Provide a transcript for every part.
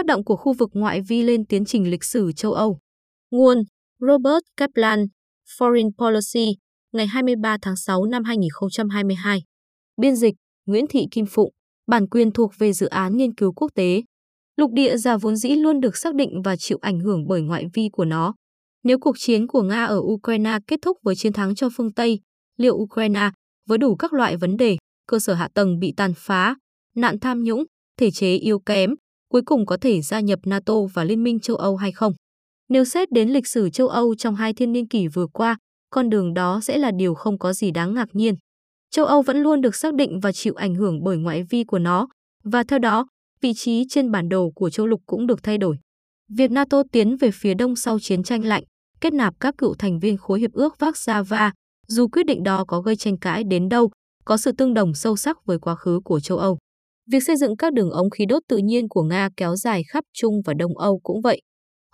Tác động của khu vực ngoại vi lên tiến trình lịch sử châu Âu. Nguồn Robert Kaplan, Foreign Policy, ngày 23 tháng 6 năm 2022. Biên dịch Nguyễn Thị Kim Phụng, bản quyền thuộc về dự án nghiên cứu quốc tế. Lục địa già vốn dĩ luôn được xác định và chịu ảnh hưởng bởi ngoại vi của nó. Nếu cuộc chiến của Nga ở Ukraine kết thúc với chiến thắng cho phương Tây, liệu Ukraine, với đủ các loại vấn đề, cơ sở hạ tầng bị tàn phá, nạn tham nhũng, thể chế yếu kém, cuối cùng có thể gia nhập NATO và Liên minh châu Âu hay không? Nếu xét đến lịch sử châu Âu trong hai thiên niên kỷ vừa qua, con đường đó sẽ là điều không có gì đáng ngạc nhiên. Châu Âu vẫn luôn được xác định và chịu ảnh hưởng bởi ngoại vi của nó, và theo đó, vị trí trên bản đồ của châu lục cũng được thay đổi. Việc NATO tiến về phía đông sau chiến tranh lạnh, kết nạp các cựu thành viên khối hiệp ước Warsaw, dù quyết định đó có gây tranh cãi đến đâu, có sự tương đồng sâu sắc với quá khứ của châu Âu. Việc xây dựng các đường ống khí đốt tự nhiên của Nga kéo dài khắp Trung và Đông Âu cũng vậy.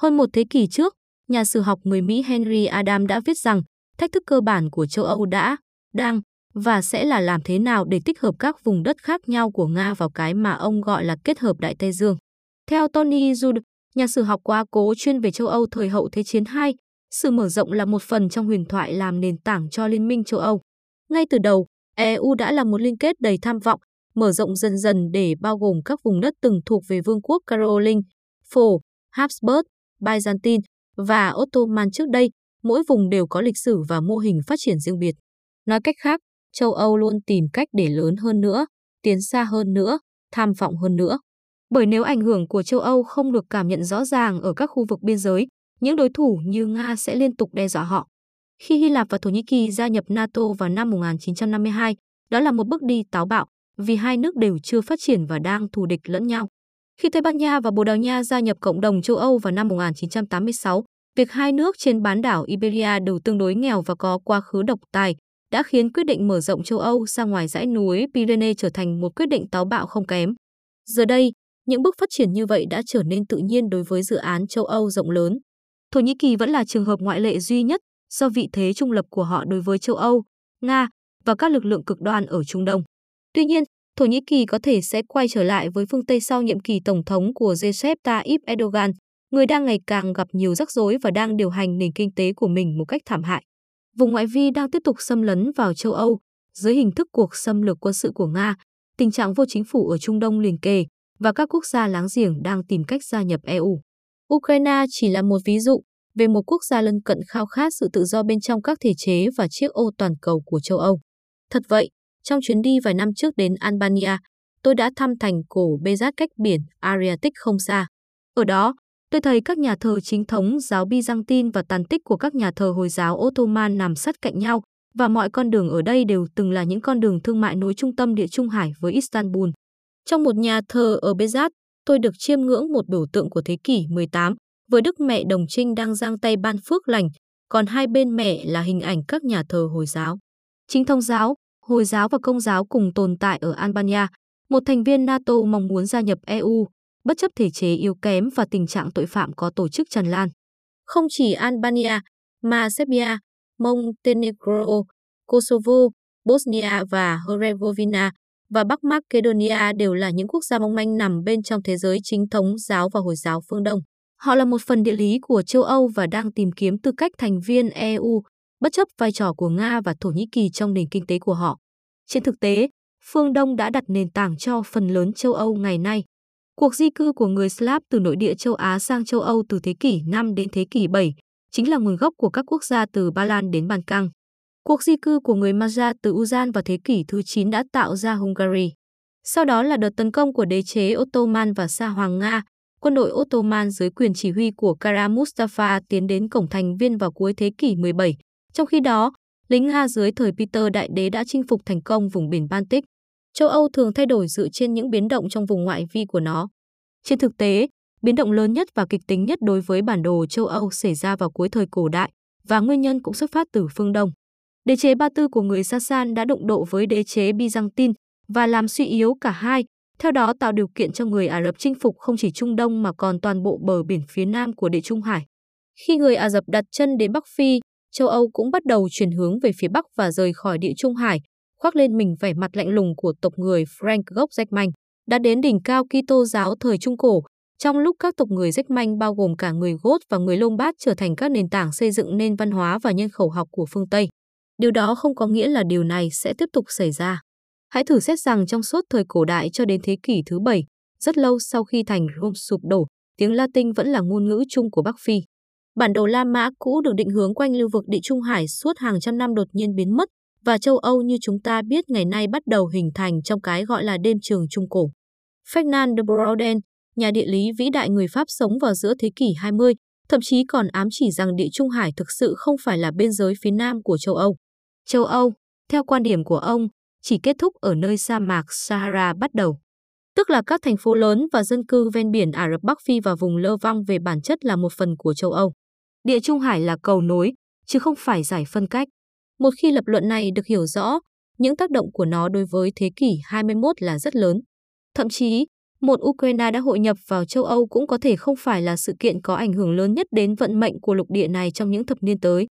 Hơn một thế kỷ trước, nhà sử học người Mỹ Henry Adam đã viết rằng thách thức cơ bản của châu Âu đã, đang và sẽ là làm thế nào để tích hợp các vùng đất khác nhau của Nga vào cái mà ông gọi là kết hợp Đại Tây Dương. Theo Tony Judd, nhà sử học quá cố chuyên về châu Âu thời hậu Thế chiến II, sự mở rộng là một phần trong huyền thoại làm nền tảng cho Liên minh châu Âu. Ngay từ đầu, EU đã là một liên kết đầy tham vọng, mở rộng dần dần để bao gồm các vùng đất từng thuộc về Vương quốc Caroling, Phổ, Habsburg, Byzantine và Ottoman trước đây, mỗi vùng đều có lịch sử và mô hình phát triển riêng biệt. Nói cách khác, châu Âu luôn tìm cách để lớn hơn nữa, tiến xa hơn nữa, tham vọng hơn nữa. Bởi nếu ảnh hưởng của châu Âu không được cảm nhận rõ ràng ở các khu vực biên giới, những đối thủ như Nga sẽ liên tục đe dọa họ. Khi Hy Lạp và Thổ Nhĩ Kỳ gia nhập NATO vào năm 1952, đó là một bước đi táo bạo vì hai nước đều chưa phát triển và đang thù địch lẫn nhau. Khi Tây Ban Nha và Bồ Đào Nha gia nhập cộng đồng châu Âu vào năm 1986, việc hai nước trên bán đảo Iberia đều tương đối nghèo và có quá khứ độc tài đã khiến quyết định mở rộng châu Âu ra ngoài dãy núi Pyrenees trở thành một quyết định táo bạo không kém. Giờ đây, những bước phát triển như vậy đã trở nên tự nhiên đối với dự án châu Âu rộng lớn. Thổ Nhĩ Kỳ vẫn là trường hợp ngoại lệ duy nhất do vị thế trung lập của họ đối với châu Âu, Nga và các lực lượng cực đoan ở Trung Đông. Tuy nhiên, Thổ Nhĩ Kỳ có thể sẽ quay trở lại với phương Tây sau nhiệm kỳ tổng thống của Recep Tayyip Erdogan, người đang ngày càng gặp nhiều rắc rối và đang điều hành nền kinh tế của mình một cách thảm hại. Vùng ngoại vi đang tiếp tục xâm lấn vào châu Âu dưới hình thức cuộc xâm lược quân sự của Nga, tình trạng vô chính phủ ở Trung Đông liền kề và các quốc gia láng giềng đang tìm cách gia nhập EU. Ukraine chỉ là một ví dụ về một quốc gia lân cận khao khát sự tự do bên trong các thể chế và chiếc ô toàn cầu của châu Âu. Thật vậy, trong chuyến đi vài năm trước đến Albania, tôi đã thăm thành cổ Bezat cách biển Adriatic không xa. Ở đó, tôi thấy các nhà thờ chính thống giáo Byzantine và tàn tích của các nhà thờ Hồi giáo Ottoman nằm sát cạnh nhau, và mọi con đường ở đây đều từng là những con đường thương mại nối trung tâm địa Trung Hải với Istanbul. Trong một nhà thờ ở Bezat, tôi được chiêm ngưỡng một biểu tượng của thế kỷ 18 với Đức Mẹ Đồng Trinh đang giang tay ban phước lành, còn hai bên mẹ là hình ảnh các nhà thờ Hồi giáo. Chính thông giáo, Hồi giáo và Công giáo cùng tồn tại ở Albania, một thành viên NATO mong muốn gia nhập EU, bất chấp thể chế yếu kém và tình trạng tội phạm có tổ chức tràn lan. Không chỉ Albania, mà Serbia, Montenegro, Kosovo, Bosnia và Herzegovina và Bắc Macedonia đều là những quốc gia mong manh nằm bên trong thế giới chính thống giáo và Hồi giáo phương Đông. Họ là một phần địa lý của châu Âu và đang tìm kiếm tư cách thành viên EU, bất chấp vai trò của Nga và Thổ Nhĩ Kỳ trong nền kinh tế của họ. Trên thực tế, phương Đông đã đặt nền tảng cho phần lớn châu Âu ngày nay. Cuộc di cư của người Slav từ nội địa châu Á sang châu Âu từ thế kỷ 5 đến thế kỷ 7 chính là nguồn gốc của các quốc gia từ Ba Lan đến Ban Căng. Cuộc di cư của người Maja từ Uzan vào thế kỷ thứ 9 đã tạo ra Hungary. Sau đó là đợt tấn công của đế chế Ottoman và Sa Hoàng Nga, quân đội Ottoman dưới quyền chỉ huy của Kara Mustafa tiến đến cổng thành viên vào cuối thế kỷ 17. Trong khi đó, lính Nga dưới thời Peter Đại Đế đã chinh phục thành công vùng biển Baltic. Châu Âu thường thay đổi dựa trên những biến động trong vùng ngoại vi của nó. Trên thực tế, biến động lớn nhất và kịch tính nhất đối với bản đồ châu Âu xảy ra vào cuối thời cổ đại và nguyên nhân cũng xuất phát từ phương Đông. Đế chế Ba Tư của người Sasan đã đụng độ với đế chế Byzantine và làm suy yếu cả hai, theo đó tạo điều kiện cho người Ả Rập chinh phục không chỉ Trung Đông mà còn toàn bộ bờ biển phía nam của Địa Trung Hải. Khi người Ả Rập đặt chân đến Bắc Phi, châu Âu cũng bắt đầu chuyển hướng về phía Bắc và rời khỏi Địa Trung Hải, khoác lên mình vẻ mặt lạnh lùng của tộc người Frank gốc rách manh. Đã đến đỉnh cao Kitô giáo thời Trung Cổ, Trong lúc các tộc người rách manh bao gồm cả người Gốt và người Lombard trở thành các nền tảng xây dựng nên văn hóa và nhân khẩu học của phương Tây. Điều đó không có nghĩa là điều này sẽ tiếp tục xảy ra. Hãy thử xét rằng trong suốt thời cổ đại cho đến thế kỷ thứ bảy, rất lâu sau khi thành Rome sụp đổ, tiếng Latin vẫn là ngôn ngữ chung của Bắc Phi. Bản đồ La Mã cũ được định hướng quanh lưu vực Địa Trung Hải suốt hàng trăm năm đột nhiên biến mất và châu Âu như chúng ta biết ngày nay bắt đầu hình thành trong cái gọi là đêm trường Trung Cổ. Fernand de Bourdain, nhà địa lý vĩ đại người Pháp sống vào giữa thế kỷ 20, thậm chí còn ám chỉ rằng Địa Trung Hải thực sự không phải là biên giới phía nam của châu Âu. Châu Âu, theo quan điểm của ông, chỉ kết thúc ở nơi sa mạc Sahara bắt đầu. Tức là các thành phố lớn và dân cư ven biển Ả Rập Bắc Phi và vùng Lơ Vong về bản chất là một phần của châu Âu. Địa Trung Hải là cầu nối, chứ không phải giải phân cách. Một khi lập luận này được hiểu rõ, những tác động của nó đối với thế kỷ 21 là rất lớn. Thậm chí, một Ukraine đã hội nhập vào châu Âu cũng có thể không phải là sự kiện có ảnh hưởng lớn nhất đến vận mệnh của lục địa này trong những thập niên tới.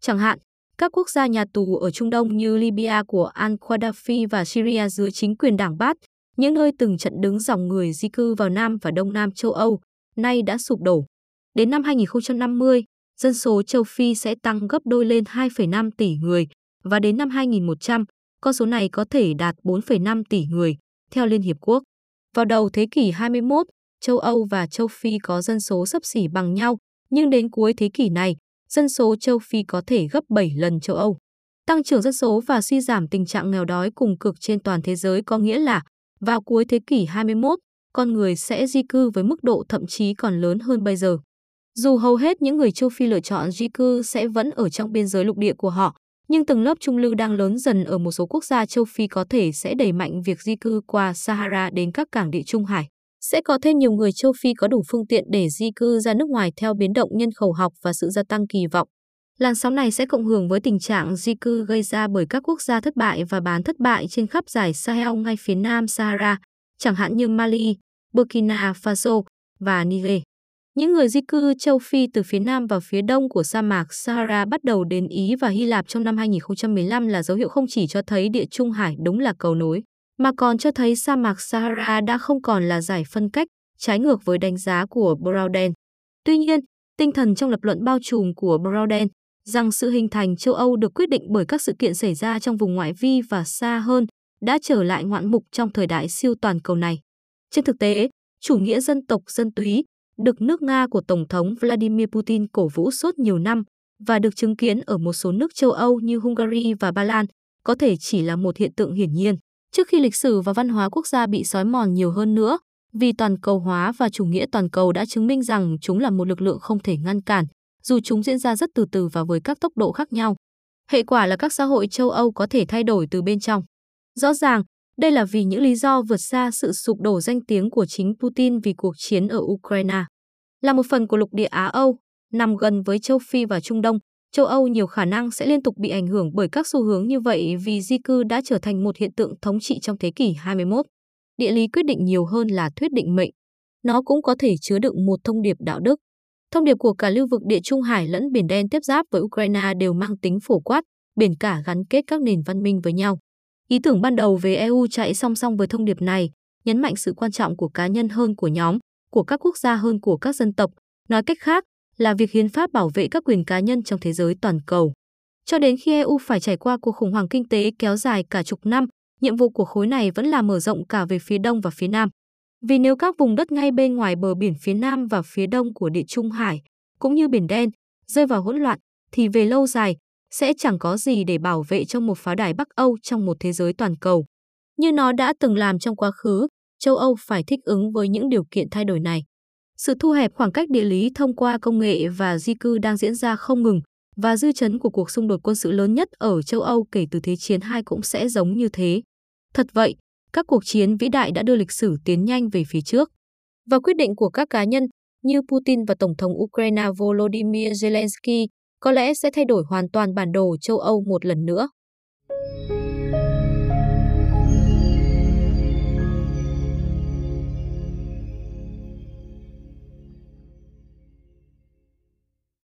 Chẳng hạn, các quốc gia nhà tù ở Trung Đông như Libya của al-Qaddafi và Syria dưới chính quyền đảng Baath, những nơi từng trận đứng dòng người di cư vào Nam và Đông Nam châu Âu, nay đã sụp đổ. Đến năm 2050, dân số châu Phi sẽ tăng gấp đôi lên 2,5 tỷ người và đến năm 2100, con số này có thể đạt 4,5 tỷ người, theo Liên Hiệp Quốc. Vào đầu thế kỷ 21, châu Âu và châu Phi có dân số sấp xỉ bằng nhau, nhưng đến cuối thế kỷ này, dân số châu Phi có thể gấp 7 lần châu Âu. Tăng trưởng dân số và suy giảm tình trạng nghèo đói cùng cực trên toàn thế giới có nghĩa là vào cuối thế kỷ 21, con người sẽ di cư với mức độ thậm chí còn lớn hơn bây giờ. Dù hầu hết những người châu Phi lựa chọn di cư sẽ vẫn ở trong biên giới lục địa của họ, nhưng tầng lớp trung lưu đang lớn dần ở một số quốc gia châu Phi có thể sẽ đẩy mạnh việc di cư qua Sahara đến các cảng địa Trung Hải. Sẽ có thêm nhiều người châu Phi có đủ phương tiện để di cư ra nước ngoài theo biến động nhân khẩu học và sự gia tăng kỳ vọng. Làn sóng này sẽ cộng hưởng với tình trạng di cư gây ra bởi các quốc gia thất bại và bán thất bại trên khắp giải Sahel ngay phía nam Sahara, chẳng hạn như Mali, Burkina Faso và Niger. Những người di cư châu Phi từ phía nam và phía đông của sa mạc Sahara bắt đầu đến Ý và Hy Lạp trong năm 2015 là dấu hiệu không chỉ cho thấy địa Trung Hải đúng là cầu nối, mà còn cho thấy sa mạc Sahara đã không còn là giải phân cách, trái ngược với đánh giá của Browden. Tuy nhiên, tinh thần trong lập luận bao trùm của Browden rằng sự hình thành châu Âu được quyết định bởi các sự kiện xảy ra trong vùng ngoại vi và xa hơn đã trở lại ngoạn mục trong thời đại siêu toàn cầu này. Trên thực tế, chủ nghĩa dân tộc dân túy được nước Nga của Tổng thống Vladimir Putin cổ vũ suốt nhiều năm và được chứng kiến ở một số nước châu Âu như Hungary và Ba Lan, có thể chỉ là một hiện tượng hiển nhiên. Trước khi lịch sử và văn hóa quốc gia bị xói mòn nhiều hơn nữa, vì toàn cầu hóa và chủ nghĩa toàn cầu đã chứng minh rằng chúng là một lực lượng không thể ngăn cản, dù chúng diễn ra rất từ từ và với các tốc độ khác nhau. Hệ quả là các xã hội châu Âu có thể thay đổi từ bên trong. Rõ ràng, đây là vì những lý do vượt xa sự sụp đổ danh tiếng của chính Putin vì cuộc chiến ở Ukraine. Là một phần của lục địa Á Âu, nằm gần với châu Phi và Trung Đông, châu Âu nhiều khả năng sẽ liên tục bị ảnh hưởng bởi các xu hướng như vậy vì di cư đã trở thành một hiện tượng thống trị trong thế kỷ 21. Địa lý quyết định nhiều hơn là thuyết định mệnh. Nó cũng có thể chứa đựng một thông điệp đạo đức. Thông điệp của cả lưu vực Địa Trung Hải lẫn Biển Đen tiếp giáp với Ukraine đều mang tính phổ quát, biển cả gắn kết các nền văn minh với nhau. Ý tưởng ban đầu về EU chạy song song với thông điệp này, nhấn mạnh sự quan trọng của cá nhân hơn của nhóm, của các quốc gia hơn của các dân tộc, nói cách khác là việc hiến pháp bảo vệ các quyền cá nhân trong thế giới toàn cầu. Cho đến khi EU phải trải qua cuộc khủng hoảng kinh tế kéo dài cả chục năm, nhiệm vụ của khối này vẫn là mở rộng cả về phía đông và phía nam. Vì nếu các vùng đất ngay bên ngoài bờ biển phía nam và phía đông của Địa Trung Hải, cũng như Biển Đen, rơi vào hỗn loạn, thì về lâu dài, sẽ chẳng có gì để bảo vệ cho một pháo đài Bắc Âu trong một thế giới toàn cầu. Như nó đã từng làm trong quá khứ, châu Âu phải thích ứng với những điều kiện thay đổi này. Sự thu hẹp khoảng cách địa lý thông qua công nghệ và di cư đang diễn ra không ngừng, và dư chấn của cuộc xung đột quân sự lớn nhất ở châu Âu kể từ Thế chiến II cũng sẽ giống như thế. Thật vậy, các cuộc chiến vĩ đại đã đưa lịch sử tiến nhanh về phía trước. Và quyết định của các cá nhân như Putin và Tổng thống Ukraine Volodymyr Zelensky có lẽ sẽ thay đổi hoàn toàn bản đồ châu Âu một lần nữa.